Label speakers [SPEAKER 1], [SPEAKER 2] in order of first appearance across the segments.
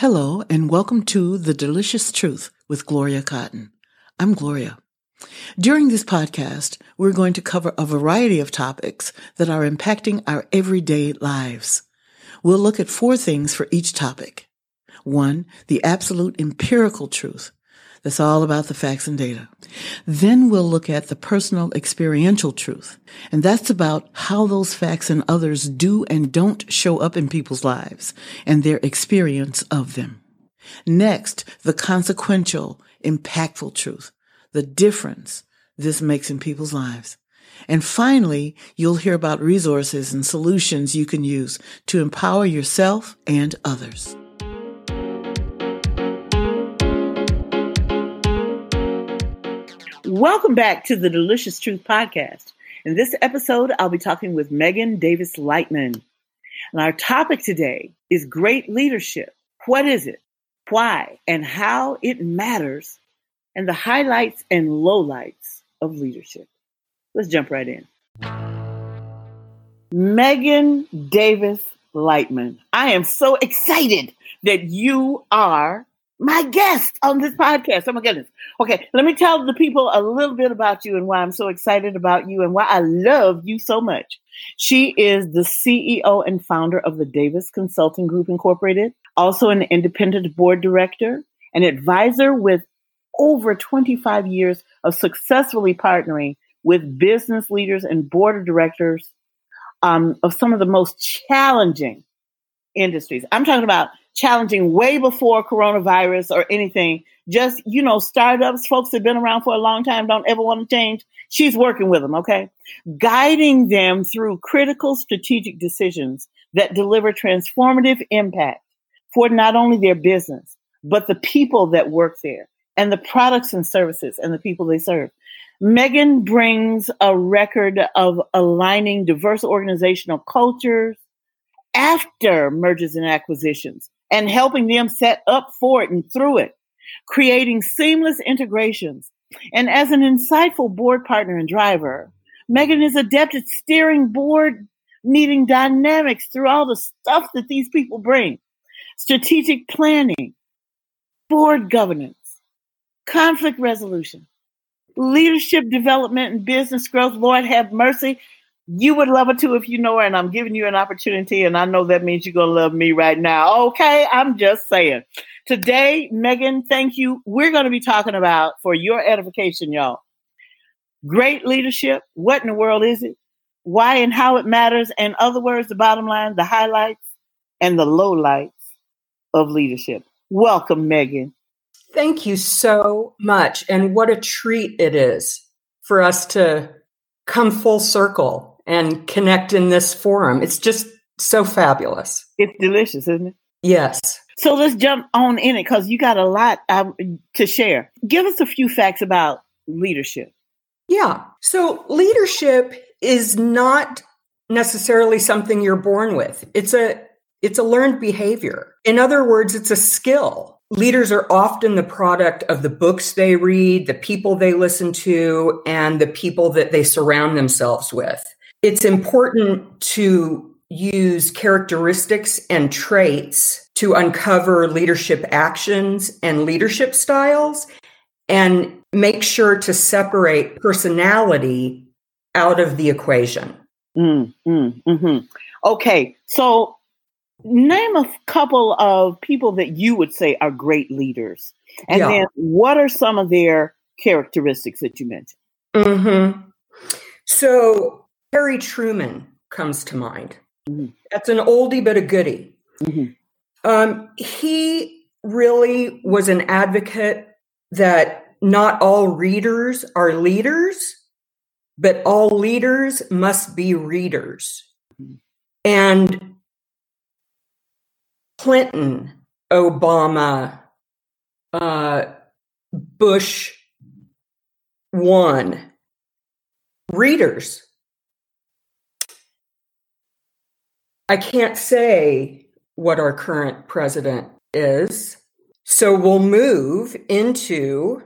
[SPEAKER 1] Hello, and welcome to The Delicious Truth with Gloria Cotton. I'm Gloria. During this podcast, we're going to cover a variety of topics that are impacting our everyday lives. We'll look at four things for each topic. One, the absolute empirical truth. That's all about the facts and data. Then we'll look at the personal experiential truth. And that's about how those facts and others do and don't show up in people's lives and their experience of them. Next, the consequential, impactful truth. The difference this makes in people's lives. And finally, you'll hear about resources and solutions you can use to empower yourself and others. Welcome back to the Delicious Truth Podcast. In this episode, I'll be talking with Megan Davis Lightman. And our topic today is great leadership. What is it? Why? And how it matters? And the highlights and lowlights of leadership. Let's jump right in. Megan Davis Lightman. I am so excited that you are my guest on this podcast. Oh my goodness. Okay, let me tell the people a little bit about you and why I'm so excited about you and why I love you so much. She is the CEO and founder of the Davis Consulting Group Incorporated, also an independent board director, an advisor with over 25 years of successfully partnering with business leaders and board of directors um, of some of the most challenging industries. I'm talking about challenging way before coronavirus or anything. Just, you know, startups, folks that have been around for a long time, don't ever want to change. She's working with them, okay? Guiding them through critical strategic decisions that deliver transformative impact for not only their business, but the people that work there and the products and services and the people they serve. Megan brings a record of aligning diverse organizational cultures after mergers and acquisitions and helping them set up for it and through it, creating seamless integrations. And as an insightful board partner and driver, Megan is adept at steering board meeting dynamics through all the stuff that these people bring strategic planning, board governance, conflict resolution, leadership development, and business growth. Lord have mercy. You would love it too if you know her, and I'm giving you an opportunity, and I know that means you're to love me right now. Okay, I'm just saying. Today, Megan, thank you. We're to be talking about, for your edification, y'all, great leadership. What in the world is it? Why and how it matters. In other words, the bottom line, the highlights and the lowlights of leadership. Welcome, Megan.
[SPEAKER 2] Thank you so much. And what a treat it is for us to come full circle and connect in this forum. It's just so fabulous.
[SPEAKER 1] It's delicious, isn't it?
[SPEAKER 2] Yes.
[SPEAKER 1] So let's jump on in it because you got a lot um, to share. Give us a few facts about leadership.
[SPEAKER 2] Yeah. So leadership is not necessarily something you're born with. It's a it's a learned behavior. In other words, it's a skill. Leaders are often the product of the books they read, the people they listen to, and the people that they surround themselves with it's important to use characteristics and traits to uncover leadership actions and leadership styles and make sure to separate personality out of the equation.
[SPEAKER 1] Mm, mm, mm-hmm. Okay, so name a couple of people that you would say are great leaders. And yeah. then what are some of their characteristics that you mentioned?
[SPEAKER 2] Mm-hmm. So Harry Truman comes to mind. Mm-hmm. That's an oldie but a goodie. Mm-hmm. Um, he really was an advocate that not all readers are leaders, but all leaders must be readers. Mm-hmm. And Clinton, Obama, uh, Bush, one readers I can't say what our current president is. So we'll move into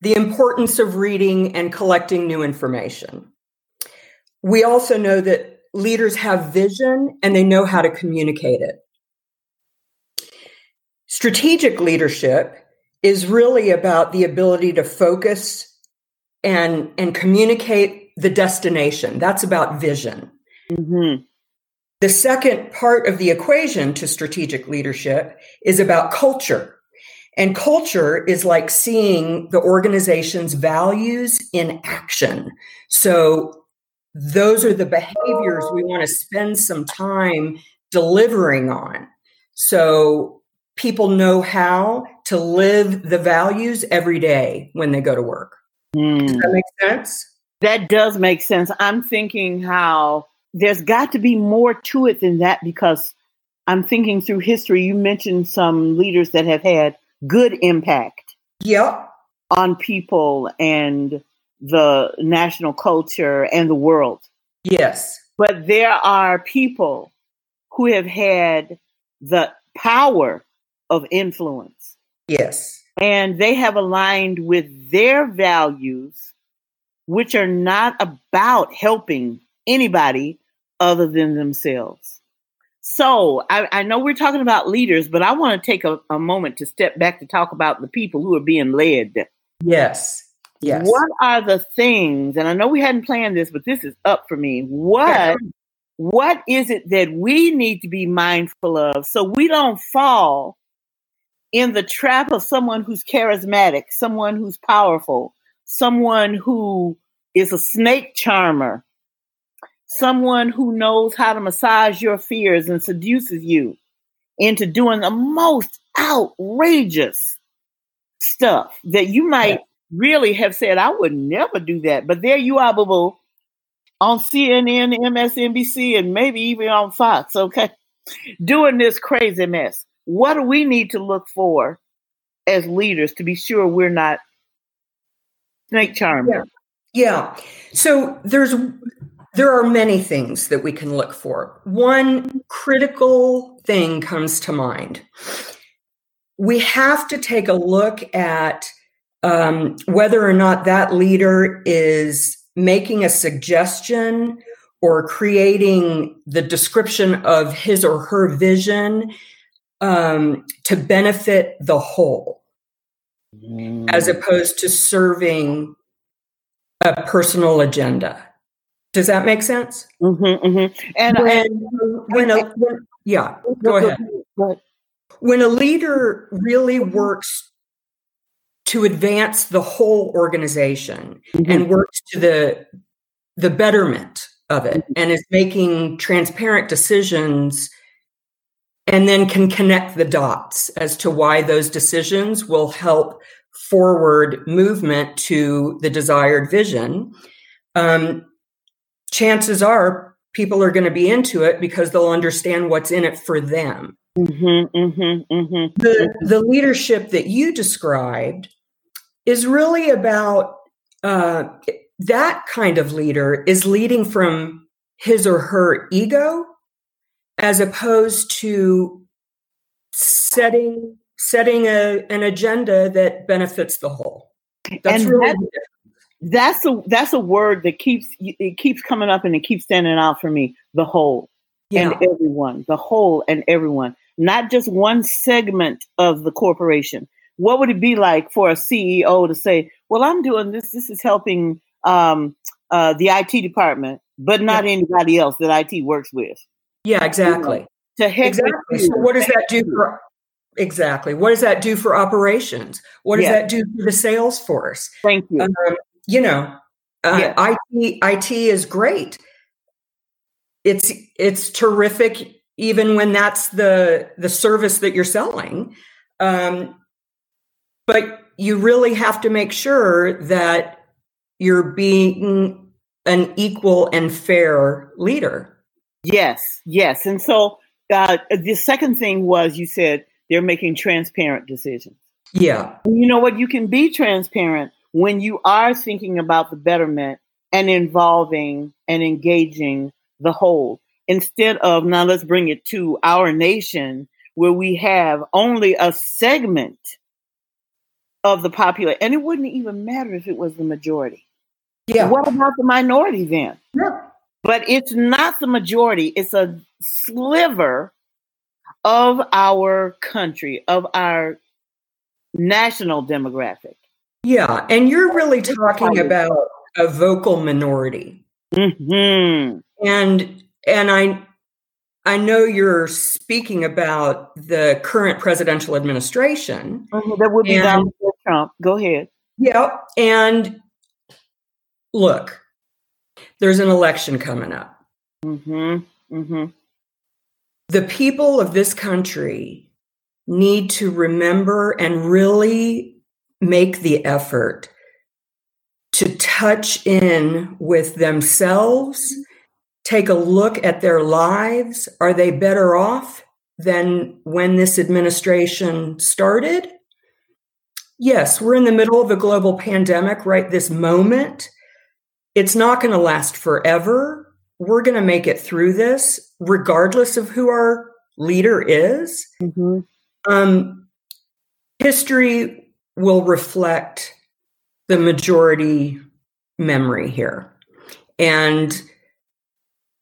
[SPEAKER 2] the importance of reading and collecting new information. We also know that leaders have vision and they know how to communicate it. Strategic leadership is really about the ability to focus and and communicate the destination. That's about vision. Mm-hmm. The second part of the equation to strategic leadership is about culture. And culture is like seeing the organization's values in action. So those are the behaviors we want to spend some time delivering on. So people know how to live the values every day when they go to work. Mm. Does that make sense?
[SPEAKER 1] That does make sense. I'm thinking how there's got to be more to it than that because I'm thinking through history. You mentioned some leaders that have had good impact.
[SPEAKER 2] Yep.
[SPEAKER 1] On people and the national culture and the world.
[SPEAKER 2] Yes.
[SPEAKER 1] But there are people who have had the power of influence.
[SPEAKER 2] Yes.
[SPEAKER 1] And they have aligned with their values, which are not about helping anybody other than themselves. So I, I know we're talking about leaders, but I want to take a, a moment to step back to talk about the people who are being led.
[SPEAKER 2] Yes. Yes.
[SPEAKER 1] What are the things, and I know we hadn't planned this, but this is up for me. What what is it that we need to be mindful of so we don't fall in the trap of someone who's charismatic, someone who's powerful, someone who is a snake charmer, someone who knows how to massage your fears and seduces you into doing the most outrageous stuff that you might really have said, I would never do that. But there you are, boo boo, on CNN, MSNBC, and maybe even on Fox, okay? Doing this crazy mess. What do we need to look for as leaders to be sure we're not snake charming?
[SPEAKER 2] Yeah. yeah. So there's there are many things that we can look for. One critical thing comes to mind. We have to take a look at um, whether or not that leader is making a suggestion or creating the description of his or her vision um, to benefit the whole, mm. as opposed to serving a personal agenda. Does that make sense?
[SPEAKER 1] Mm-hmm, mm-hmm. And
[SPEAKER 2] when, when, a, when, yeah, go ahead. When a leader really works to advance the whole organization mm-hmm. and works to the the betterment of it mm-hmm. and is making transparent decisions and then can connect the dots as to why those decisions will help forward movement to the desired vision um, chances are people are going to be into it because they'll understand what's in it for them. Mm-hmm, mm-hmm, mm-hmm. the the leadership that you described is really about uh, that kind of leader is leading from his or her ego as opposed to setting setting a, an agenda that benefits the whole.
[SPEAKER 1] That's and really that's a that's a word that keeps it keeps coming up and it keeps standing out for me the whole yeah. and everyone the whole and everyone not just one segment of the corporation what would it be like for a CEO to say, "Well, I'm doing this. This is helping um, uh, the IT department, but not yeah. anybody else that IT works with."
[SPEAKER 2] Yeah, exactly.
[SPEAKER 1] You know, to
[SPEAKER 2] exactly. So what does that do for exactly? What does that do for operations? What does yeah. that do for the sales force?
[SPEAKER 1] Thank you. Um,
[SPEAKER 2] you know, uh, yeah. IT IT is great. It's it's terrific even when that's the the service that you're selling. Um, but you really have to make sure that you're being an equal and fair leader.
[SPEAKER 1] Yes, yes. And so uh, the second thing was you said they're making transparent decisions.
[SPEAKER 2] Yeah.
[SPEAKER 1] You know what? You can be transparent when you are thinking about the betterment and involving and engaging the whole instead of now let's bring it to our nation where we have only a segment of the population. And it wouldn't even matter if it was the majority.
[SPEAKER 2] Yeah.
[SPEAKER 1] What about the minority then?
[SPEAKER 2] Yeah.
[SPEAKER 1] But it's not the majority, it's a sliver of our country, of our national demographic.
[SPEAKER 2] Yeah, and you're really talking about a vocal minority.
[SPEAKER 1] Mm-hmm.
[SPEAKER 2] And and I I know you're speaking about the current presidential administration.
[SPEAKER 1] Mm-hmm. That would be Donald Trump. Go ahead.
[SPEAKER 2] Yeah, and look, there's an election coming up.
[SPEAKER 1] Mm-hmm. Mm-hmm.
[SPEAKER 2] The people of this country need to remember and really make the effort to touch in with themselves, take a look at their lives. Are they better off than when this administration started? Yes, we're in the middle of a global pandemic right this moment. It's not going to last forever. We're going to make it through this, regardless of who our leader is.
[SPEAKER 1] Mm-hmm.
[SPEAKER 2] Um, history will reflect the majority memory here. And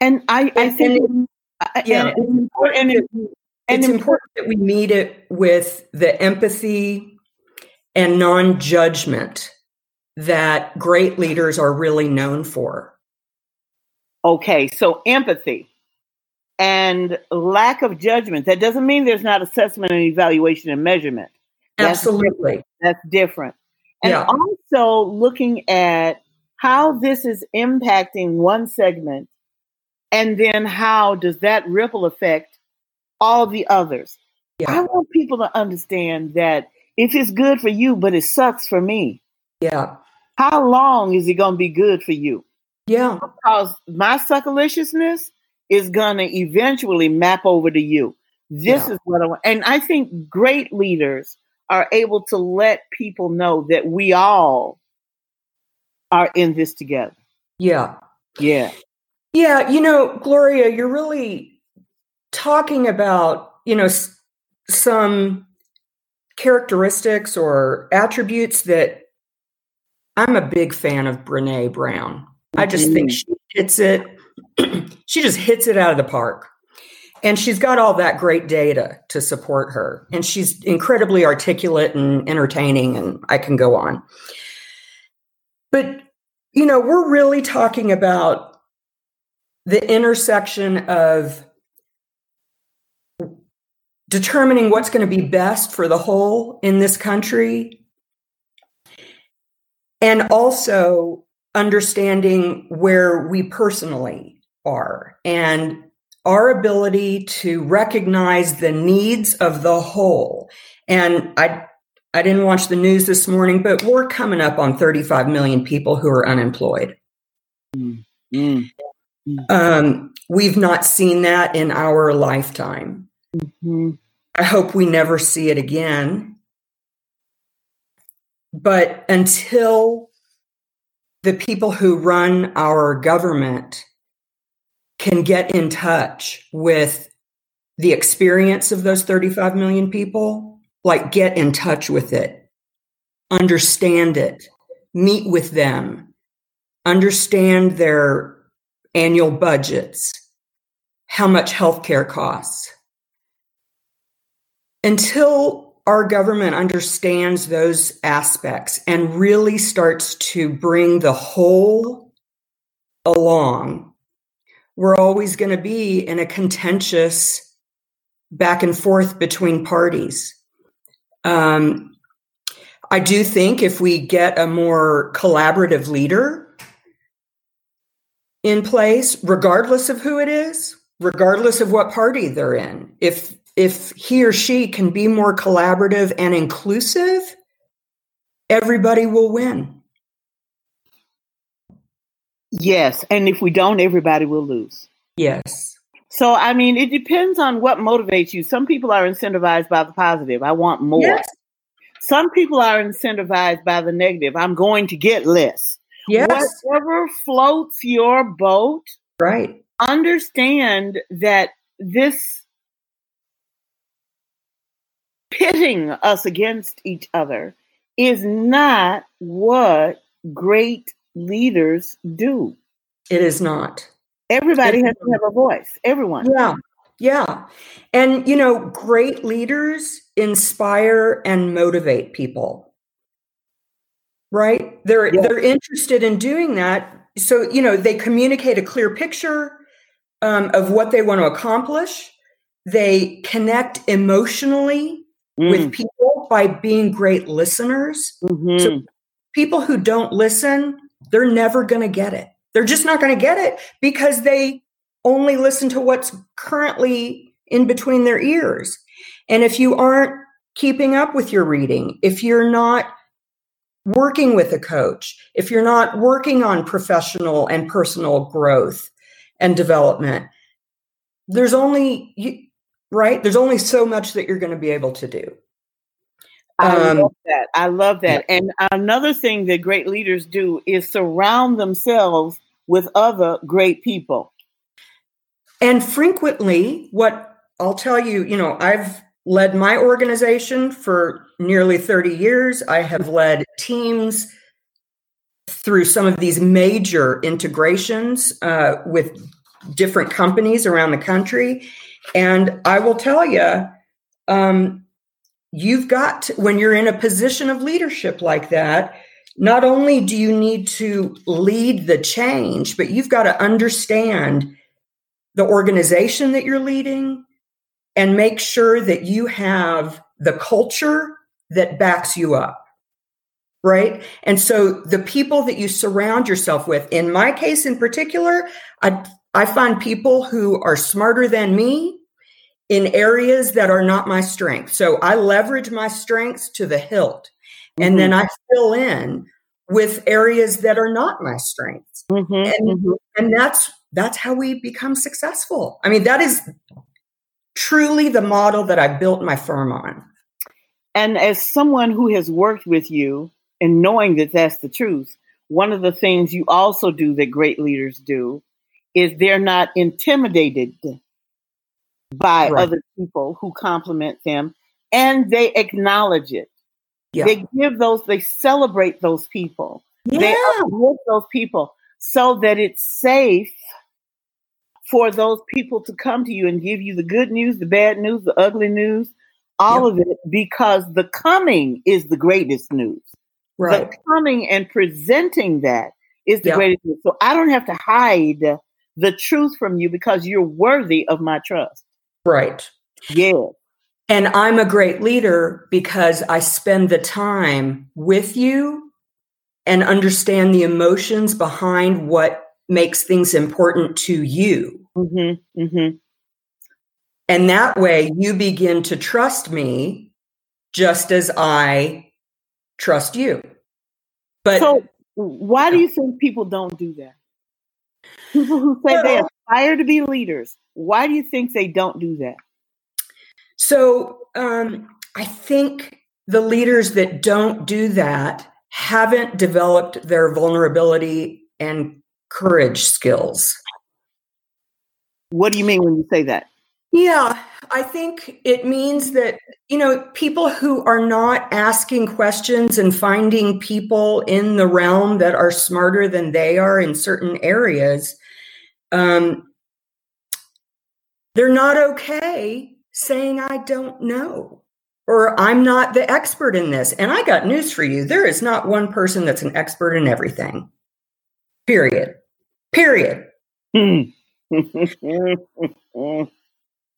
[SPEAKER 1] and I, I think
[SPEAKER 2] and, yeah, and, it's important, and, and it's important that we meet it with the empathy and non-judgment that great leaders are really known for.
[SPEAKER 1] Okay, so empathy and lack of judgment. That doesn't mean there's not assessment and evaluation and measurement.
[SPEAKER 2] That's Absolutely.
[SPEAKER 1] Different. That's different. And
[SPEAKER 2] yeah.
[SPEAKER 1] also looking at how this is impacting one segment and then how does that ripple affect all the others.
[SPEAKER 2] Yeah.
[SPEAKER 1] I want people to understand that if it's good for you, but it sucks for me.
[SPEAKER 2] Yeah.
[SPEAKER 1] How long is it going to be good for you?
[SPEAKER 2] Yeah.
[SPEAKER 1] Because my succiliciousness is going to eventually map over to you. This
[SPEAKER 2] Yeah.
[SPEAKER 1] is what I want. And I think great leaders are able to let people know that we all are in this together.
[SPEAKER 2] Yeah.
[SPEAKER 1] Yeah.
[SPEAKER 2] Yeah, you know, Gloria, you're really talking about, you know, s- some characteristics or attributes that I'm a big fan of Brene Brown. I just think
[SPEAKER 1] Mhm.
[SPEAKER 2] she hits it she just hits it out of the park. And she's got all that great data to support her. And she's incredibly articulate and entertaining and I can go on. But you know, we're really talking about the intersection of determining what's going to be best for the whole in this country and also understanding where we personally are and our ability to recognize the needs of the whole and i i didn't watch the news this morning but we're coming up on 35 million people who are unemployed
[SPEAKER 1] Mm.
[SPEAKER 2] um, we've not seen that in our lifetime
[SPEAKER 1] Mhm.
[SPEAKER 2] I hope we never see it again. But until the people who run our government can get in touch with the experience of those 35 million people, like get in touch with it, understand it, meet with them, understand their annual budgets, how much healthcare costs. Until our government understands those aspects and really starts to bring the whole along, we're always going to be in a contentious back and forth between parties. Um, I do think if we get a more collaborative leader in place, regardless of who it is, regardless of what party they're in, if if he or she can be more collaborative and inclusive, everybody will win.
[SPEAKER 1] Yes. And if we don't, everybody will lose.
[SPEAKER 2] Yes.
[SPEAKER 1] So, I mean, it depends on what motivates you. Some people are incentivized by the positive. I want more.
[SPEAKER 2] Yes.
[SPEAKER 1] Some people are incentivized by the negative. I'm going to get less.
[SPEAKER 2] Yes.
[SPEAKER 1] Whatever floats your boat,
[SPEAKER 2] Right.
[SPEAKER 1] understand that this pitting us against each other is not what great leaders do.
[SPEAKER 2] It is not.
[SPEAKER 1] Everybody has to have a voice. Everyone.
[SPEAKER 2] Yeah. Yeah. And, you know, great leaders inspire and motivate people. Right? They're yeah. they're interested in doing that. So, you know, they communicate a clear picture um, of what they want to accomplish. They connect emotionally mm. with people by being great listeners. Mm-hmm. So people who don't listen, they're never going to get it. They're just not going to get it because they only listen to what's currently in between their ears. And if you aren't keeping up with your reading, if you're not working with a coach, if you're not working on professional and personal growth and development, there's only right? There's only so much that you're going to be able to do.
[SPEAKER 1] I um, love that. I love that. And another thing that great leaders do is surround themselves with other great people.
[SPEAKER 2] And frequently, what I'll tell you, you know, I've led my organization for nearly 30 years. I have led teams through some of these major integrations uh, with different companies around the country. And I will tell you, um, you've got, to, when you're in a position of leadership like that, not only do you need to lead the change, but you've got to understand the organization that you're leading and make sure that you have the culture that backs you up. Right. And so the people that you surround yourself with, in my case in particular, I, I find people who are smarter than me in areas that are not my strength. So I leverage my strengths to the hilt. And mm-hmm. then I fill in with areas that are not my strengths. Mm-hmm. And, mm-hmm. and that's that's how we become successful. I mean, that is truly the model that I built my firm on.
[SPEAKER 1] And as someone who has worked with you and knowing that that's the truth, one of the things you also do that great leaders do is they're not intimidated by right. other people who compliment them and they acknowledge it. Yeah. They give those, they celebrate those people. Yeah. They uplift those people so that it's safe for those people to come to you and give you the good news, the bad news, the ugly news, all of it, because the coming is the greatest news. Right. The coming and presenting that is the greatest news. So I don't have to hide the truth from you because you're worthy of my trust.
[SPEAKER 2] Right.
[SPEAKER 1] Yeah.
[SPEAKER 2] And I'm a great leader because I spend the time with you and understand the emotions behind what makes things important to you. Mm-hmm, mm-hmm. And that way you begin to trust me just as I trust you.
[SPEAKER 1] But so why do you think people don't do that? People who say well, they aspire to be leaders, why do you think they don't do that?
[SPEAKER 2] So um, I think the leaders that don't do that haven't developed their vulnerability and courage skills.
[SPEAKER 1] What do you mean when you say that?
[SPEAKER 2] Yeah, I think it means that, you know, people who are not asking questions and finding people in the realm that are smarter than they are in certain areas, um, they're not okay saying, I don't know, or I'm not the expert in this. And I got news for you there is not one person that's an expert in everything, period. Period.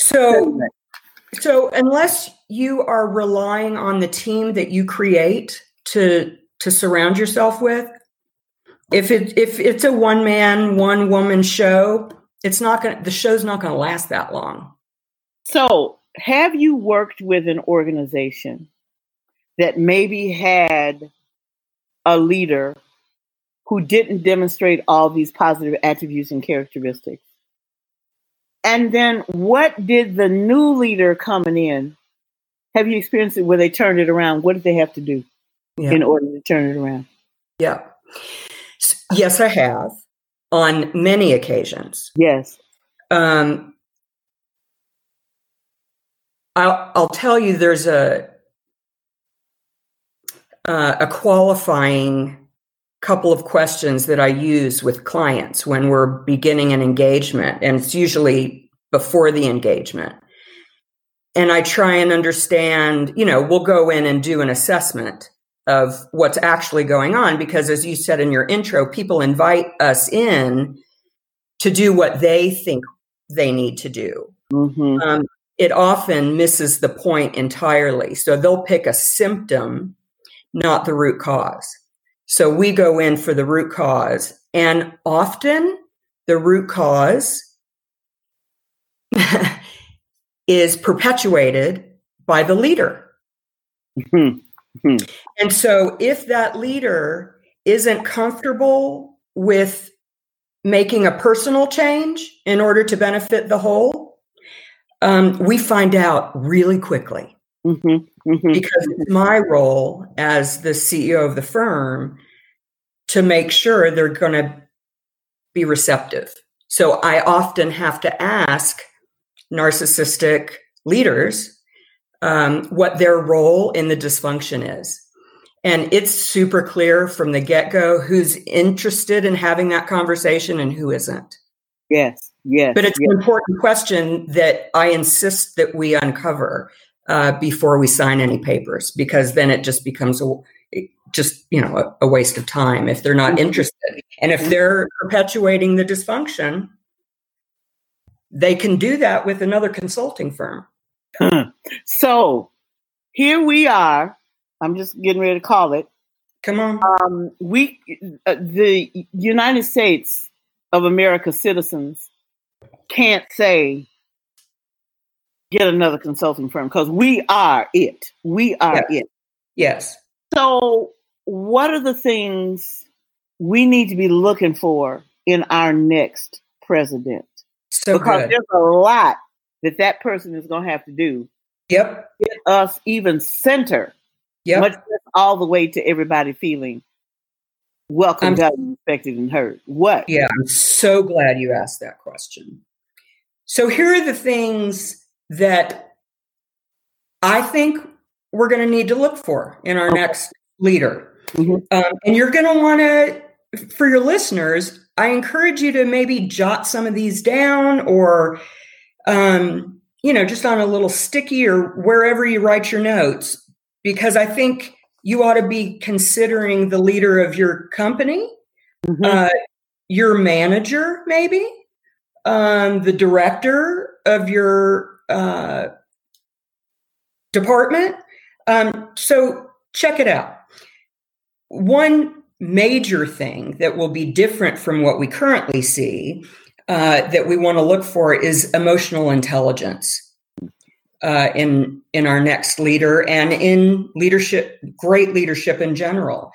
[SPEAKER 2] so, so unless you are relying on the team that you create to to surround yourself with, if it if it's a one man one woman show, it's not going to the show's not going to last that long.
[SPEAKER 1] So, have you worked with an organization that maybe had a leader who didn't demonstrate all these positive attributes and characteristics. And then what did the new leader coming in? Have you experienced it where they turned it around? What did they have to do yeah. in order to turn it around?
[SPEAKER 2] Yeah. Yes, I have on many occasions.
[SPEAKER 1] Yes. Um,
[SPEAKER 2] I'll, I'll tell you there's a uh, a qualifying couple of questions that I use with clients when we're beginning an engagement. And it's usually before the engagement. And I try and understand, you know, we'll go in and do an assessment of what's actually going on because as you said in your intro, people invite us in to do what they think they need to do. Mm-hmm. Um, it often misses the point entirely. So they'll pick a symptom, not the root cause. So we go in for the root cause. And often the root cause is perpetuated by the leader. Mm-hmm. Mm-hmm. And so if that leader isn't comfortable with making a personal change in order to benefit the whole, um, we find out really quickly. Mm-hmm, mm-hmm. Because it's my role as the CEO of the firm to make sure they're going to be receptive. So I often have to ask narcissistic leaders um, what their role in the dysfunction is. And it's super clear from the get go who's interested in having that conversation and who isn't.
[SPEAKER 1] Yes, yes.
[SPEAKER 2] But it's
[SPEAKER 1] yes.
[SPEAKER 2] an important question that I insist that we uncover uh, before we sign any papers, because then it just becomes a just you know a, a waste of time if they're not mm-hmm. interested, and if they're perpetuating the dysfunction, they can do that with another consulting firm.
[SPEAKER 1] So here we are I'm just getting ready to call it.
[SPEAKER 2] Come on.
[SPEAKER 1] Um, we, uh, the United States of America citizens can't say get another consulting firm because we are it. We are
[SPEAKER 2] yes.
[SPEAKER 1] it.
[SPEAKER 2] Yes.
[SPEAKER 1] So, what are the things we need to be looking for in our next president?
[SPEAKER 2] So
[SPEAKER 1] because
[SPEAKER 2] good.
[SPEAKER 1] there's a lot that that person is going to have to do.
[SPEAKER 2] Yep.
[SPEAKER 1] Get us even center
[SPEAKER 2] Yep.
[SPEAKER 1] Much less all the way to everybody feeling welcome, respected, and heard. What?
[SPEAKER 2] Yeah, I'm so glad you asked that question. So here are the things that I think we're going to need to look for in our next leader. Mm-hmm. Um, and you're going to want to, for your listeners, I encourage you to maybe jot some of these down or, um, you know, just on a little sticky or wherever you write your notes because I think you ought to be considering the leader of your company, mm-hmm. uh, your manager, maybe, um, the director of your uh, department. Um, so check it out. One major thing that will be different from what we currently see uh, that we want to look for is emotional intelligence uh, in in our next leader and in leadership, great leadership in general.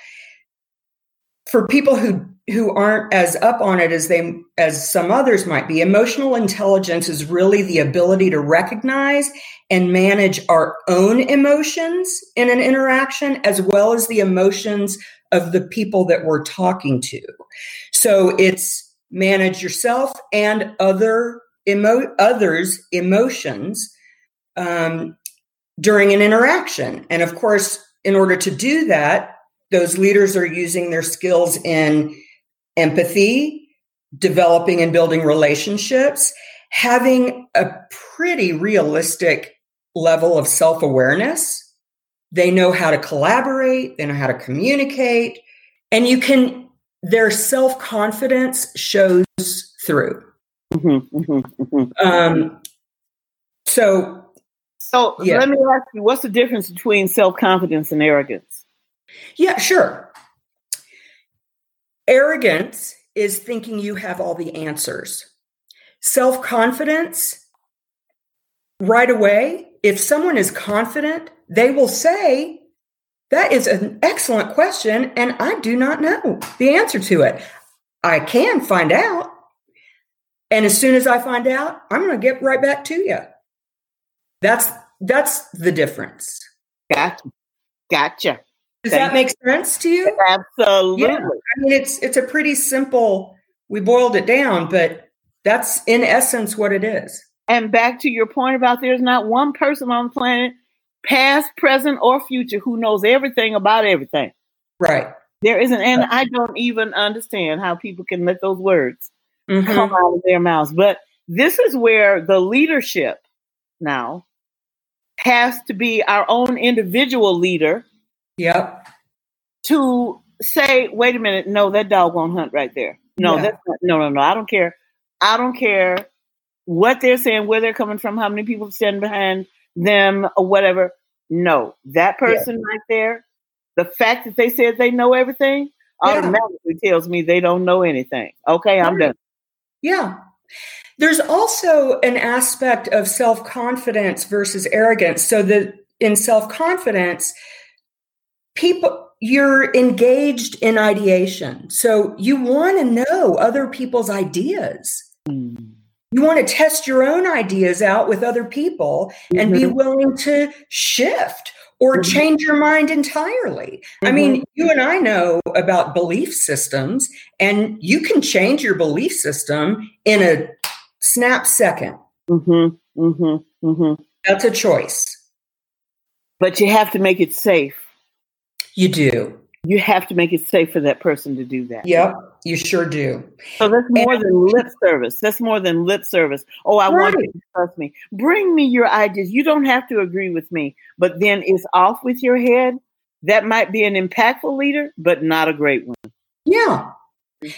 [SPEAKER 2] For people who who aren't as up on it as they as some others might be, emotional intelligence is really the ability to recognize and manage our own emotions in an interaction as well as the emotions of the people that we're talking to. So it's manage yourself and other emo- others emotions um, during an interaction. And of course, in order to do that, those leaders are using their skills in empathy, developing and building relationships, having a pretty realistic level of self awareness. They know how to collaborate, they know how to communicate, and you can, their self confidence shows through. Mm-hmm, mm-hmm, mm-hmm. Um, so
[SPEAKER 1] so yeah. let me ask you, what's the difference between self confidence and arrogance?
[SPEAKER 2] Yeah, sure. Arrogance is thinking you have all the answers. Self confidence, right away, if someone is confident, they will say, That is an excellent question, and I do not know the answer to it. I can find out. And as soon as I find out, I'm going to get right back to you. That's that's the difference.
[SPEAKER 1] Gotcha. Gotcha.
[SPEAKER 2] Does Thank that make sense to you?
[SPEAKER 1] Absolutely. Yeah.
[SPEAKER 2] I mean, it's it's a pretty simple. We boiled it down, but that's in essence what it is.
[SPEAKER 1] And back to your point about there's not one person on the planet, past, present, or future, who knows everything about everything.
[SPEAKER 2] Right.
[SPEAKER 1] There isn't, and I don't even understand how people can let those words mm-hmm. come out of their mouths. But this is where the leadership now has to be our own individual leader.
[SPEAKER 2] Yep.
[SPEAKER 1] To say, wait a minute, no, that dog won't hunt right there. No, yeah. that's not, no, no, no. I don't care. I don't care what they're saying, where they're coming from, how many people stand behind them, or whatever. No, that person yeah. right there, the fact that they said they know everything yeah. automatically tells me they don't know anything. Okay, I'm done.
[SPEAKER 2] Yeah. There's also an aspect of self confidence versus arrogance. So that in self confidence, people you're engaged in ideation. So you want to know other people's ideas. Mm. You want to test your own ideas out with other people mm-hmm. and be mm-hmm. willing to shift or mm-hmm. change your mind entirely. Mm-hmm. I mean, you and I know about belief systems, and you can change your belief system in a snap 2nd
[SPEAKER 1] mm-hmm, mm-hmm, mm-hmm.
[SPEAKER 2] That's a choice.
[SPEAKER 1] But you have to make it safe.
[SPEAKER 2] You do.
[SPEAKER 1] You have to make it safe for that person to do that.
[SPEAKER 2] Yep, you sure do.
[SPEAKER 1] So that's more and, than lip service. That's more than lip service. Oh, I right. want you to trust me. Bring me your ideas. You don't have to agree with me, but then it's off with your head. That might be an impactful leader, but not a great one.
[SPEAKER 2] Yeah.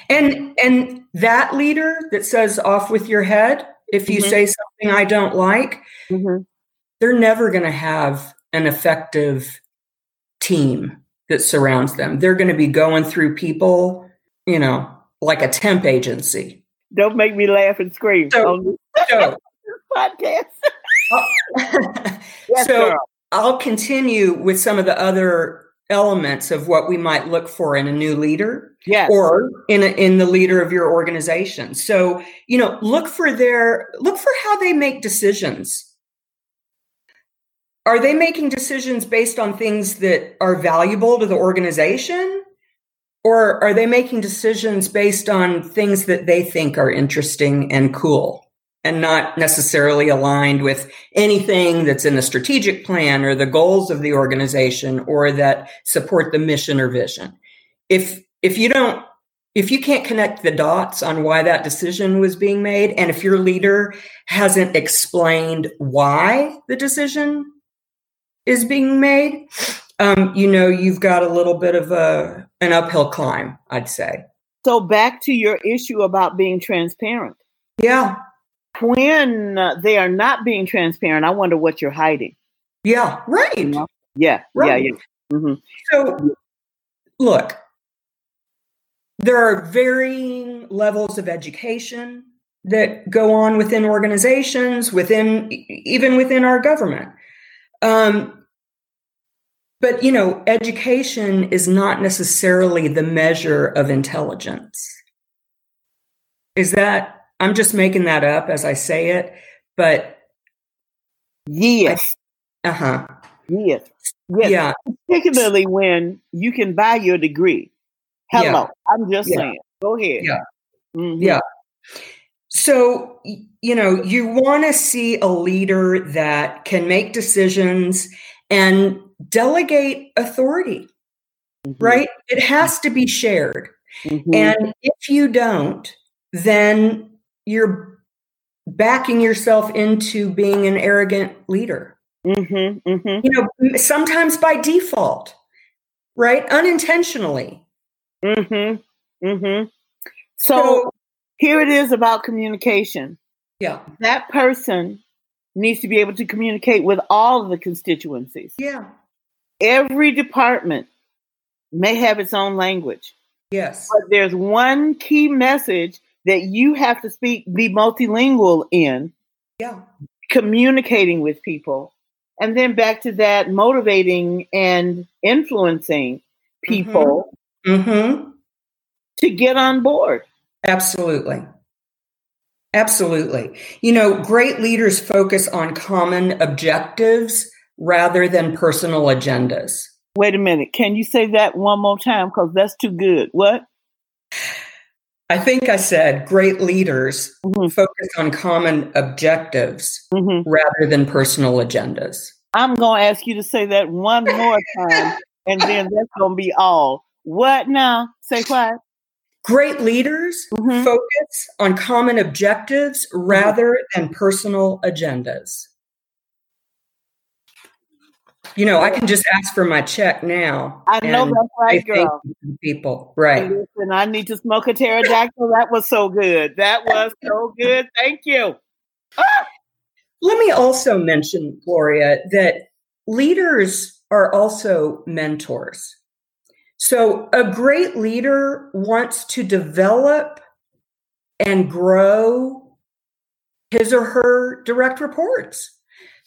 [SPEAKER 2] And and that leader that says off with your head, if you mm-hmm. say something I don't like, mm-hmm. they're never going to have an effective team that surrounds them. They're going to be going through people, you know, like a temp agency.
[SPEAKER 1] Don't make me laugh and scream so, on so, podcast. Oh.
[SPEAKER 2] yes, so girl. I'll continue with some of the other elements of what we might look for in a new leader
[SPEAKER 1] yes.
[SPEAKER 2] or in a, in the leader of your organization. So, you know, look for their look for how they make decisions. Are they making decisions based on things that are valuable to the organization? Or are they making decisions based on things that they think are interesting and cool? and not necessarily aligned with anything that's in the strategic plan or the goals of the organization or that support the mission or vision. If if you don't if you can't connect the dots on why that decision was being made and if your leader hasn't explained why the decision is being made um, you know you've got a little bit of a an uphill climb i'd say
[SPEAKER 1] so back to your issue about being transparent
[SPEAKER 2] yeah
[SPEAKER 1] when they are not being transparent, I wonder what you're hiding.
[SPEAKER 2] Yeah, right. You
[SPEAKER 1] know? Yeah, right. yeah, yeah. Mm-hmm.
[SPEAKER 2] So, look, there are varying levels of education that go on within organizations, within even within our government. Um, but you know, education is not necessarily the measure of intelligence. Is that I'm just making that up as I say it, but
[SPEAKER 1] yes.
[SPEAKER 2] Uh huh.
[SPEAKER 1] Yes. yes. Yeah. Particularly when you can buy your degree. Hello. Yeah. I'm just yeah. saying. Go ahead.
[SPEAKER 2] Yeah. Mm-hmm. Yeah. So, you know, you want to see a leader that can make decisions and delegate authority, mm-hmm. right? It has to be shared. Mm-hmm. And if you don't, then you're backing yourself into being an arrogant leader.
[SPEAKER 1] Mm-hmm, mm-hmm.
[SPEAKER 2] You know, sometimes by default, right? Unintentionally.
[SPEAKER 1] Mm-hmm. Mm-hmm. So, so here it is about communication.
[SPEAKER 2] Yeah.
[SPEAKER 1] That person needs to be able to communicate with all of the constituencies.
[SPEAKER 2] Yeah.
[SPEAKER 1] Every department may have its own language.
[SPEAKER 2] Yes.
[SPEAKER 1] But there's one key message that you have to speak, be multilingual in.
[SPEAKER 2] Yeah.
[SPEAKER 1] Communicating with people. And then back to that, motivating and influencing people
[SPEAKER 2] mm-hmm. Mm-hmm.
[SPEAKER 1] to get on board.
[SPEAKER 2] Absolutely. Absolutely. You know, great leaders focus on common objectives rather than personal agendas.
[SPEAKER 1] Wait a minute. Can you say that one more time? Because that's too good. What?
[SPEAKER 2] I think I said great leaders mm-hmm. focus on common objectives mm-hmm. rather than personal agendas.
[SPEAKER 1] I'm going to ask you to say that one more time, and then that's going to be all. What now? Say what?
[SPEAKER 2] Great leaders
[SPEAKER 1] Mhm.
[SPEAKER 2] focus on common objectives rather than personal agendas. You know, I can just ask for my check now.
[SPEAKER 1] I know that's right, girl.
[SPEAKER 2] people. Right.
[SPEAKER 1] Listen, I need to smoke a pterodactyl. That was so good. That was so good. Thank you.
[SPEAKER 2] Let me also mention, Gloria, that leaders are also mentors. So a great leader wants to develop and grow his or her direct reports.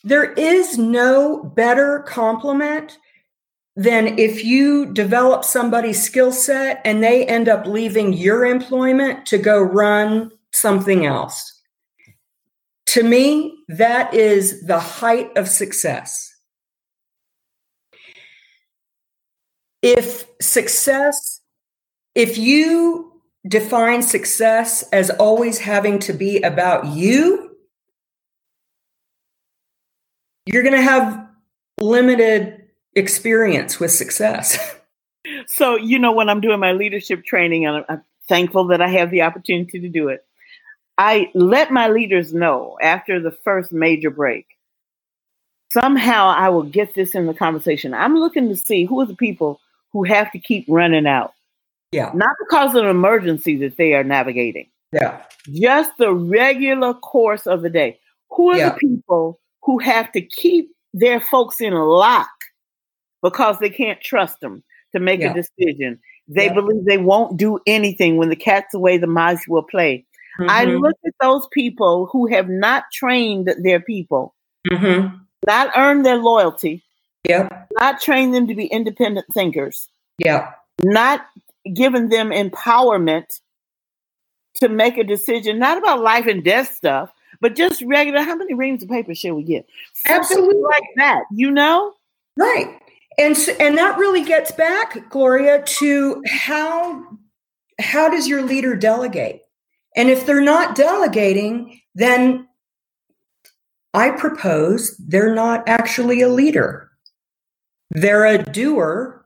[SPEAKER 2] There is no better compliment than if you develop somebody's skill set and they end up leaving your employment to go run something else. To me, that is the height of success. If success, if you define success as always having to be about you, you're going to have limited experience with success.
[SPEAKER 1] So, you know, when I'm doing my leadership training, and I'm, thankful that I have the opportunity to do it, I let my leaders know after the first major break. Somehow I will get this in the conversation. I'm looking to see who are the people who have to keep running out,
[SPEAKER 2] yeah.
[SPEAKER 1] not because of an emergency that they are navigating,
[SPEAKER 2] Yeah.
[SPEAKER 1] just the regular course of the day. Who are
[SPEAKER 2] Yeah.
[SPEAKER 1] the people who have to keep their folks in lock because they can't trust them to make
[SPEAKER 2] Yeah.
[SPEAKER 1] a decision? They
[SPEAKER 2] Yeah.
[SPEAKER 1] believe they won't do anything when the cat's away, the mice will play. I
[SPEAKER 2] Mhm.
[SPEAKER 1] look at those people who have not trained their people,
[SPEAKER 2] Mhm.
[SPEAKER 1] not earned their loyalty,
[SPEAKER 2] Yep.
[SPEAKER 1] Not trained them to be independent thinkers,
[SPEAKER 2] Yeah.
[SPEAKER 1] not giving them empowerment to make a decision, not about life and death stuff, but just regular. How many reams of paper should we get? Something
[SPEAKER 2] Absolutely.
[SPEAKER 1] like that. You know?
[SPEAKER 2] Right. And and that really gets back, Gloria, to how how does your leader delegate? And if they're not delegating, then I propose they're not actually a leader. They're a doer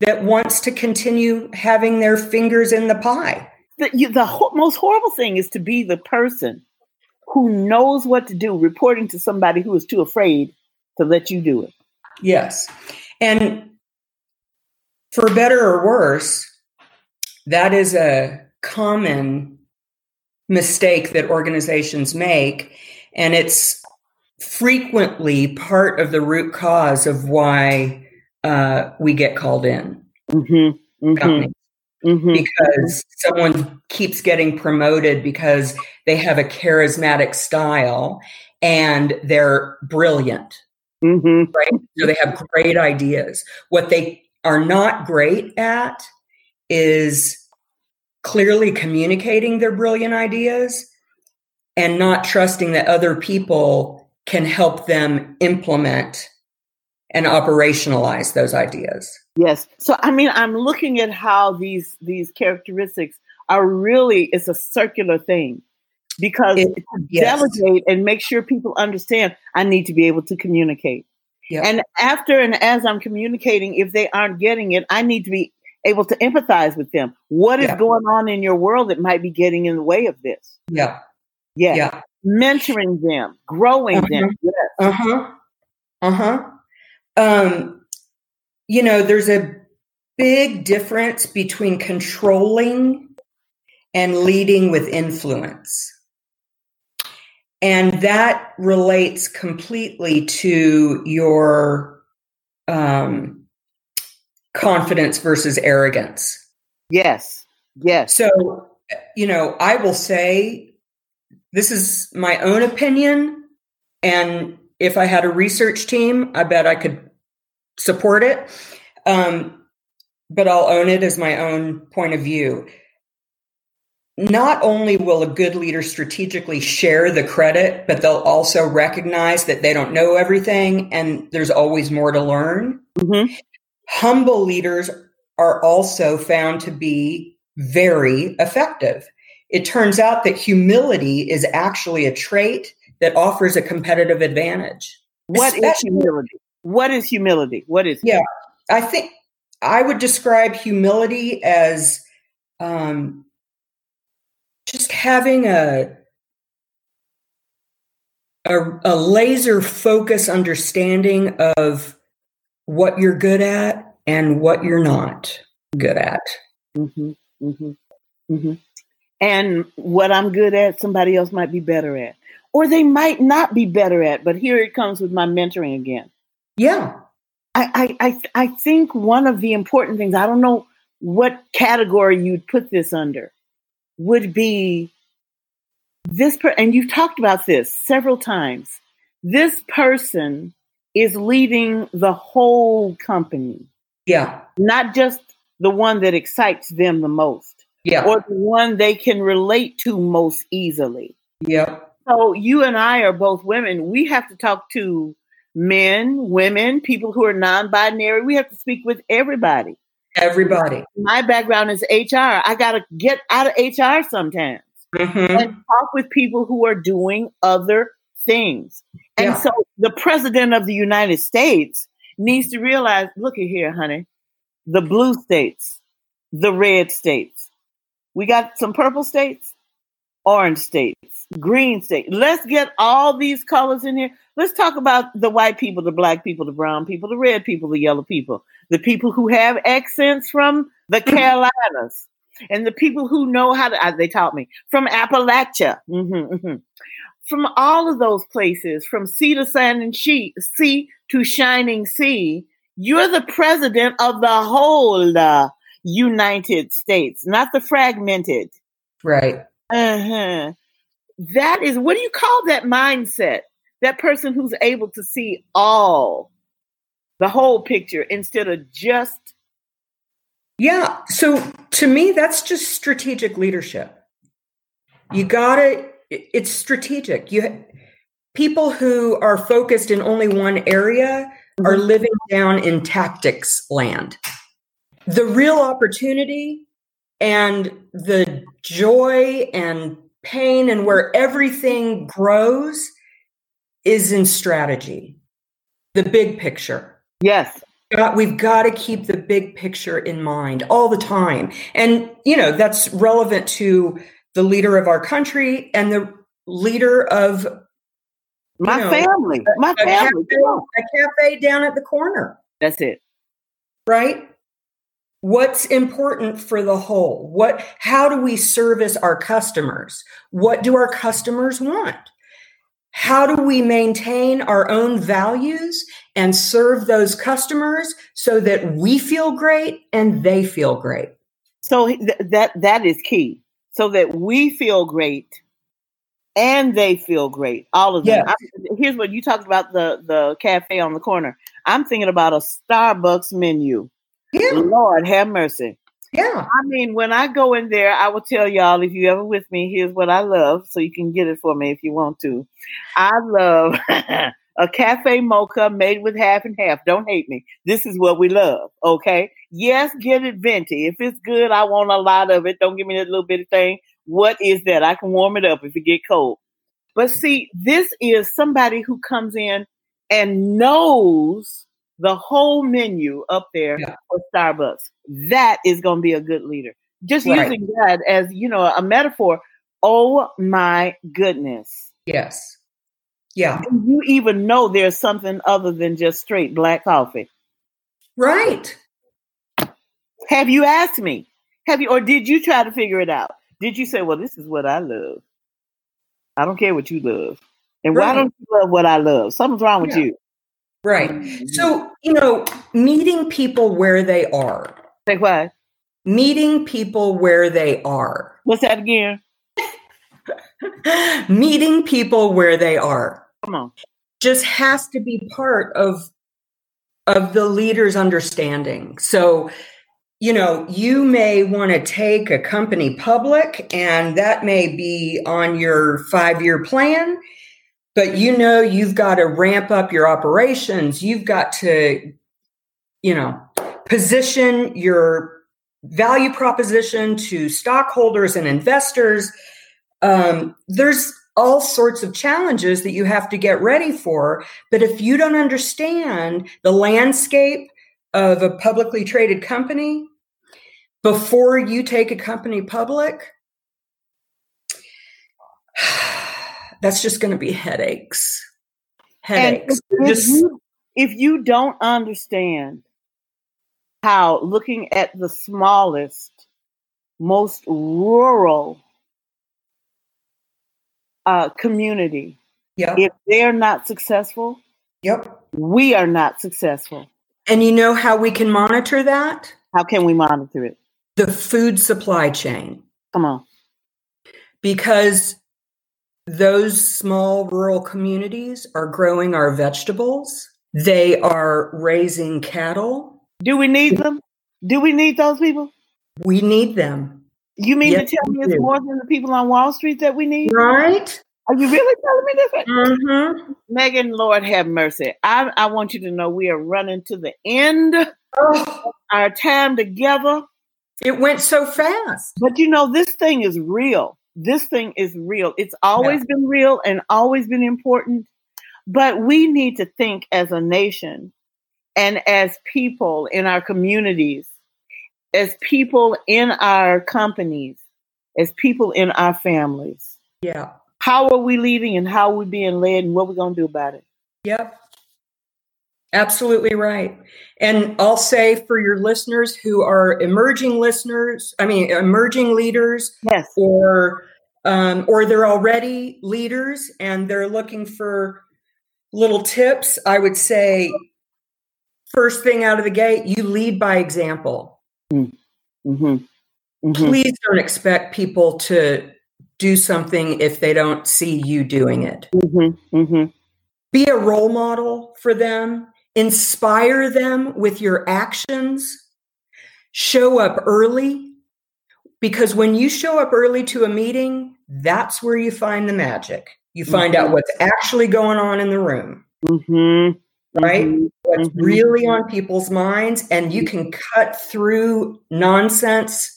[SPEAKER 2] that wants to continue having their fingers in the pie.
[SPEAKER 1] The, you, the ho- most horrible thing is to be the person who knows what to do, reporting to somebody who is too afraid to let you do it.
[SPEAKER 2] Yes. And for better or worse, that is a common mistake that organizations make. And it's frequently part of the root cause of why uh, we get called in
[SPEAKER 1] Mm-hmm. Mm-hmm. Mm-hmm.
[SPEAKER 2] because someone keeps getting promoted because they have a charismatic style and they're brilliant.
[SPEAKER 1] Mm-hmm.
[SPEAKER 2] right? So they have great ideas. What they are not great at is clearly communicating their brilliant ideas and not trusting that other people can help them implement and operationalize those ideas.
[SPEAKER 1] Yes. So I mean, I'm looking at how these these characteristics are really it's a circular thing because
[SPEAKER 2] It-
[SPEAKER 1] to
[SPEAKER 2] yes.
[SPEAKER 1] delegate and make sure people understand I need to be able to communicate.
[SPEAKER 2] Yeah.
[SPEAKER 1] And after and as I'm communicating, if they aren't getting it, I need to be able to empathize with them. What is
[SPEAKER 2] Yeah.
[SPEAKER 1] going on in your world that might be getting in the way of this?
[SPEAKER 2] Yeah.
[SPEAKER 1] Yeah.
[SPEAKER 2] Yeah.
[SPEAKER 1] Mentoring them, growing them. Yes.
[SPEAKER 2] Uh-huh. Uh-huh. Um, you know, there's a big difference between controlling and leading with influence. And that relates completely to your um, confidence versus arrogance.
[SPEAKER 1] Yes. Yes.
[SPEAKER 2] So, you know, I will say this is my own opinion. And if I had a research team, I bet I could support it. Um, but I'll own it as my own point of view. Not only will a good leader strategically share the credit, but they'll also recognize that they don't know everything and there's always more to learn.
[SPEAKER 1] Mhm.
[SPEAKER 2] Humble leaders are also found to be very effective. It turns out that humility is actually a trait that offers a competitive advantage.
[SPEAKER 1] What is humility? What is humility? What is
[SPEAKER 2] Yeah. I think I would describe humility as um, just having a, a a laser focus understanding of what you're good at and what you're not good at.
[SPEAKER 1] Mm-hmm, mm-hmm, mm-hmm. And what I'm good at, somebody else might be better at, or they might not be better at. But here it comes with my mentoring again.
[SPEAKER 2] Yeah,
[SPEAKER 1] I, I, I, think one of the important things. I don't know what category you'd put this under. Would be this per- and you've talked about this several times. This person is leading the whole company.
[SPEAKER 2] Yeah.
[SPEAKER 1] Not just the one that excites them the most.
[SPEAKER 2] Yeah.
[SPEAKER 1] Or the one they can relate to most easily.
[SPEAKER 2] Yeah.
[SPEAKER 1] So you and I are both women. We have to talk to men, women, people who are non-binary. We have to speak with everybody.
[SPEAKER 2] Everybody.
[SPEAKER 1] My background is HR. I got to get out of HR sometimes
[SPEAKER 2] Mm-hmm.
[SPEAKER 1] and talk with people who are doing other things. And
[SPEAKER 2] Yeah.
[SPEAKER 1] so the president of the United States needs to realize look at here, honey, the blue states, the red states. We got some purple states, orange states, green states. Let's get all these colors in here. Let's talk about the white people, the black people, the brown people, the red people, the yellow people, the people who have accents from the Carolinas, and the people who know how to, uh, they taught me, from Appalachia. hmm hmm From all of those places, from sea to sand and she, sea to shining sea, you're the president of the whole uh, United States, not the fragmented.
[SPEAKER 2] Right.
[SPEAKER 1] Uh-huh. That is, what do you call that mindset? That person who's able to see all, the whole picture instead of just,
[SPEAKER 2] Yeah. So to me, that's just strategic leadership. You gotta, it- it's strategic. You people who are focused in only one area are living down in tactics land. The real opportunity and the joy and pain and where everything grows is in strategy, the big picture
[SPEAKER 1] yes,
[SPEAKER 2] we've got to keep the big picture in mind all the time. And, you know, that's relevant to the leader of our country and the leader of
[SPEAKER 1] my
[SPEAKER 2] know,
[SPEAKER 1] family, my
[SPEAKER 2] a cafe,
[SPEAKER 1] family. On.
[SPEAKER 2] a cafe down at the corner,
[SPEAKER 1] That's it.
[SPEAKER 2] right? What's important for the whole? What how do we service our customers? What do our customers want? How do we maintain our own values and serve those customers so that we feel great and they feel great?
[SPEAKER 1] So th- that that is key. So that we feel great and they feel great. All of them.
[SPEAKER 2] Yes.
[SPEAKER 1] I- here's what you talked about the the cafe on the corner. I'm thinking about a Starbucks menu.
[SPEAKER 2] Yeah,
[SPEAKER 1] Lord have mercy.
[SPEAKER 2] yeah,
[SPEAKER 1] I mean, when I go in there, I will tell y'all if you ever with me, here's what I love, so you can get it for me if you want to. I love a cafe mocha made with half and half. Don't hate me. This is what we love. Okay. Yes, get it venti. If it's good, I want a lot of it. Don't give me that little bitty thing. What is that? I can warm it up if it get cold. But see, this is somebody who comes in and knows the whole menu up there
[SPEAKER 2] Yeah.
[SPEAKER 1] for Starbucks. That is going to be a good leader. Just
[SPEAKER 2] Right.
[SPEAKER 1] using that as, you know, a metaphor. Oh my goodness.
[SPEAKER 2] yes, yeah,
[SPEAKER 1] Do you even know there's something other than just straight black coffee?
[SPEAKER 2] right.
[SPEAKER 1] Have you asked me? Have you, or did you try to figure it out? Did you say, well, this is what I love? I don't care what you love. And why don't you love what I love? Something's wrong with
[SPEAKER 2] Yeah.
[SPEAKER 1] you.
[SPEAKER 2] Right.
[SPEAKER 1] Mm-hmm.
[SPEAKER 2] So, you know, meeting people where they are,
[SPEAKER 1] Say what?
[SPEAKER 2] meeting people where they are,
[SPEAKER 1] What's that again?
[SPEAKER 2] meeting people where they are
[SPEAKER 1] Come on.
[SPEAKER 2] just has to be part of of the leader's understanding. So, you know, you may want to take a company public and that may be on your 5-year plan, but you know you've got to ramp up your operations. You've got to you know, position your value proposition to stockholders and investors. Um, there's all sorts of challenges that you have to get ready for. But if you don't understand the landscape of a publicly traded company, before you take a company public, that's just going to be headaches. Headaches.
[SPEAKER 1] If,
[SPEAKER 2] just,
[SPEAKER 1] you, if you don't understand how looking at the smallest, most rural uh, community,
[SPEAKER 2] yep.
[SPEAKER 1] if they're not successful,
[SPEAKER 2] yep,
[SPEAKER 1] we are not successful.
[SPEAKER 2] And you know how we can monitor that?
[SPEAKER 1] How can we monitor it?
[SPEAKER 2] The food supply chain.
[SPEAKER 1] Come on.
[SPEAKER 2] Because those small rural communities are growing our vegetables, they are raising cattle.
[SPEAKER 1] Do we need them? Do we need those people?
[SPEAKER 2] We need them.
[SPEAKER 1] You mean yes, to tell me it's do. more than the people on Wall Street that we need?
[SPEAKER 2] Right.
[SPEAKER 1] Are you really telling me this?
[SPEAKER 2] Mm-hmm.
[SPEAKER 1] Megan, Lord have mercy. I, I want you to know we are running to the end oh. of our time together.
[SPEAKER 2] It went so fast.
[SPEAKER 1] But you know, this thing is real. This thing is real. It's always yeah. been real and always been important. But we need to think as a nation and as people in our communities, as people in our companies, as people in our families.
[SPEAKER 2] Yeah.
[SPEAKER 1] How are we leading and how are we being led and what are we're going to do about it?
[SPEAKER 2] Yep. Absolutely right. And I'll say for your listeners who are emerging listeners, I mean emerging leaders,
[SPEAKER 1] yes,
[SPEAKER 2] or um, or they're already leaders and they're looking for little tips. I would say first thing out of the gate, you lead by example.
[SPEAKER 1] Mm-hmm. Mm-hmm.
[SPEAKER 2] Please don't expect people to do something if they don't see you doing it.
[SPEAKER 1] Mm-hmm. mm-hmm.
[SPEAKER 2] Be a role model for them inspire them with your actions, show up early. Because when you show up early to a meeting, that's where you find the magic. You find mm-hmm. out what's actually going on in the room.
[SPEAKER 1] Mm-hmm.
[SPEAKER 2] Right?
[SPEAKER 1] Mm-hmm.
[SPEAKER 2] What's
[SPEAKER 1] mm-hmm.
[SPEAKER 2] really on people's minds. And you can cut through nonsense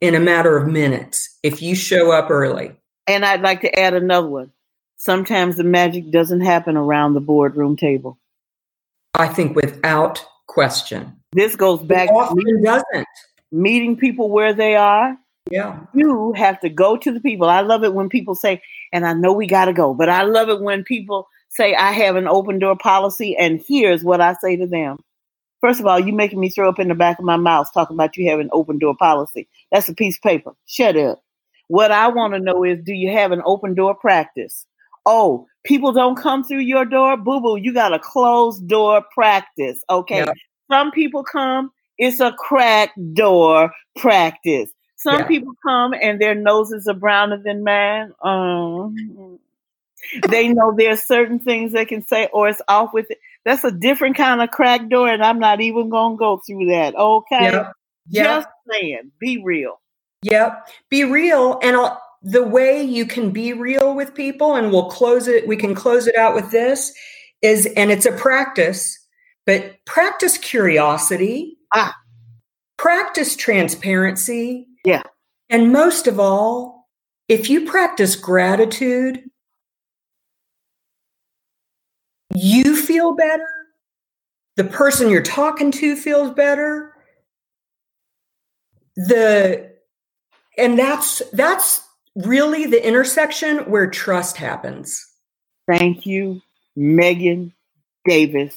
[SPEAKER 2] in a matter of minutes if you show up early.
[SPEAKER 1] And I'd like to add another one. Sometimes the magic doesn't happen around the boardroom table.
[SPEAKER 2] I think without question.
[SPEAKER 1] This goes back
[SPEAKER 2] it often to doesn't.
[SPEAKER 1] meeting people where they are.
[SPEAKER 2] Yeah.
[SPEAKER 1] You have to go to the people. I love it when people say, and I know we got to go, but I love it when people say, I have an open door policy, and here's what I say to them. First of all, you making me throw up in the back of my mouth talking about you have an open door policy. That's a piece of paper. Shut up. What I want to know is, do you have an open door practice? Oh, people don't come through your door, boo boo, you got a closed door practice. Okay. Yep. Some people come, it's a cracked door practice. Some yeah. people come and their noses are browner than mine. Um, they know there's certain things they can say, or it's off with it. That's a different kind of crack door, and I'm not even gonna go through that. Okay. Just saying, be real.
[SPEAKER 2] Yep. Be real. And I'll the way you can be real with people and we'll close it we can close it out with this is and it's a practice but practice curiosity.
[SPEAKER 1] Ah.
[SPEAKER 2] Practice transparency.
[SPEAKER 1] Yeah.
[SPEAKER 2] And most of all if you practice gratitude you feel better the person you're talking to feels better the and that's that's really the intersection where trust happens.
[SPEAKER 1] Thank you, Megan Davis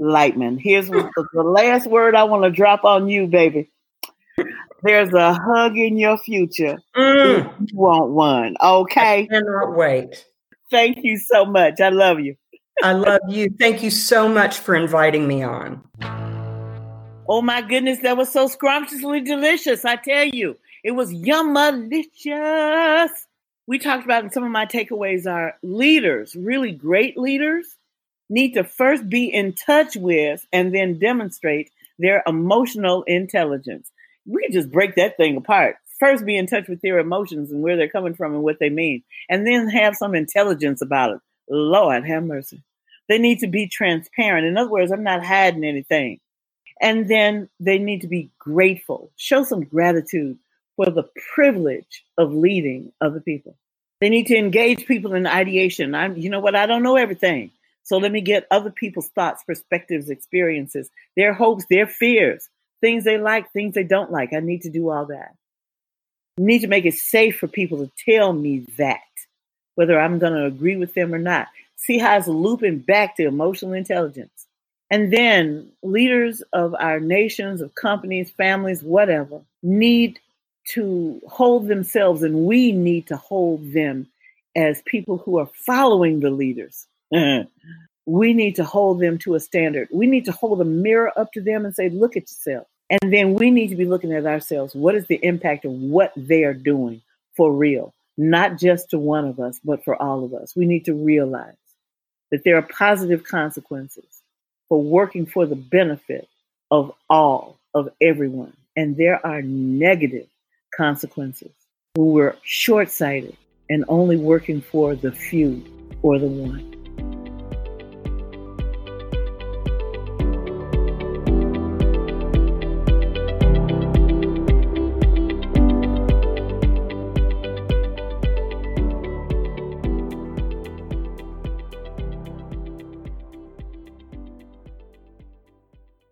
[SPEAKER 1] Lightman. Here's the, the last word I want to drop on you, baby. There's a hug in your future.
[SPEAKER 2] Mm.
[SPEAKER 1] You want one, okay?
[SPEAKER 2] I cannot wait.
[SPEAKER 1] Thank you so much. I love you.
[SPEAKER 2] I love you. Thank you so much for inviting me on.
[SPEAKER 1] Oh my goodness, that was so scrumptiously delicious. I tell you. It was yummalicious. We talked about, and some of my takeaways are leaders, really great leaders, need to first be in touch with and then demonstrate their emotional intelligence. We can just break that thing apart. First, be in touch with their emotions and where they're coming from and what they mean, and then have some intelligence about it. Lord have mercy. They need to be transparent. In other words, I'm not hiding anything. And then they need to be grateful, show some gratitude for the privilege of leading other people. They need to engage people in ideation. I'm, you know what? I don't know everything. So let me get other people's thoughts, perspectives, experiences, their hopes, their fears, things they like, things they don't like. I need to do all that. Need to make it safe for people to tell me that, whether I'm going to agree with them or not. See how it's looping back to emotional intelligence. And then leaders of our nations, of companies, families, whatever, need to hold themselves, and we need to hold them as people who are following the leaders. Uh-huh. we need to hold them to a standard. We need to hold a mirror up to them and say, look at yourself. And then we need to be looking at ourselves. What is the impact of what they are doing for real? Not just to one of us, but for all of us. We need to realize that there are positive consequences for working for the benefit of all, of everyone. And there are negative consequences who we're short sighted and only working for the few or the one.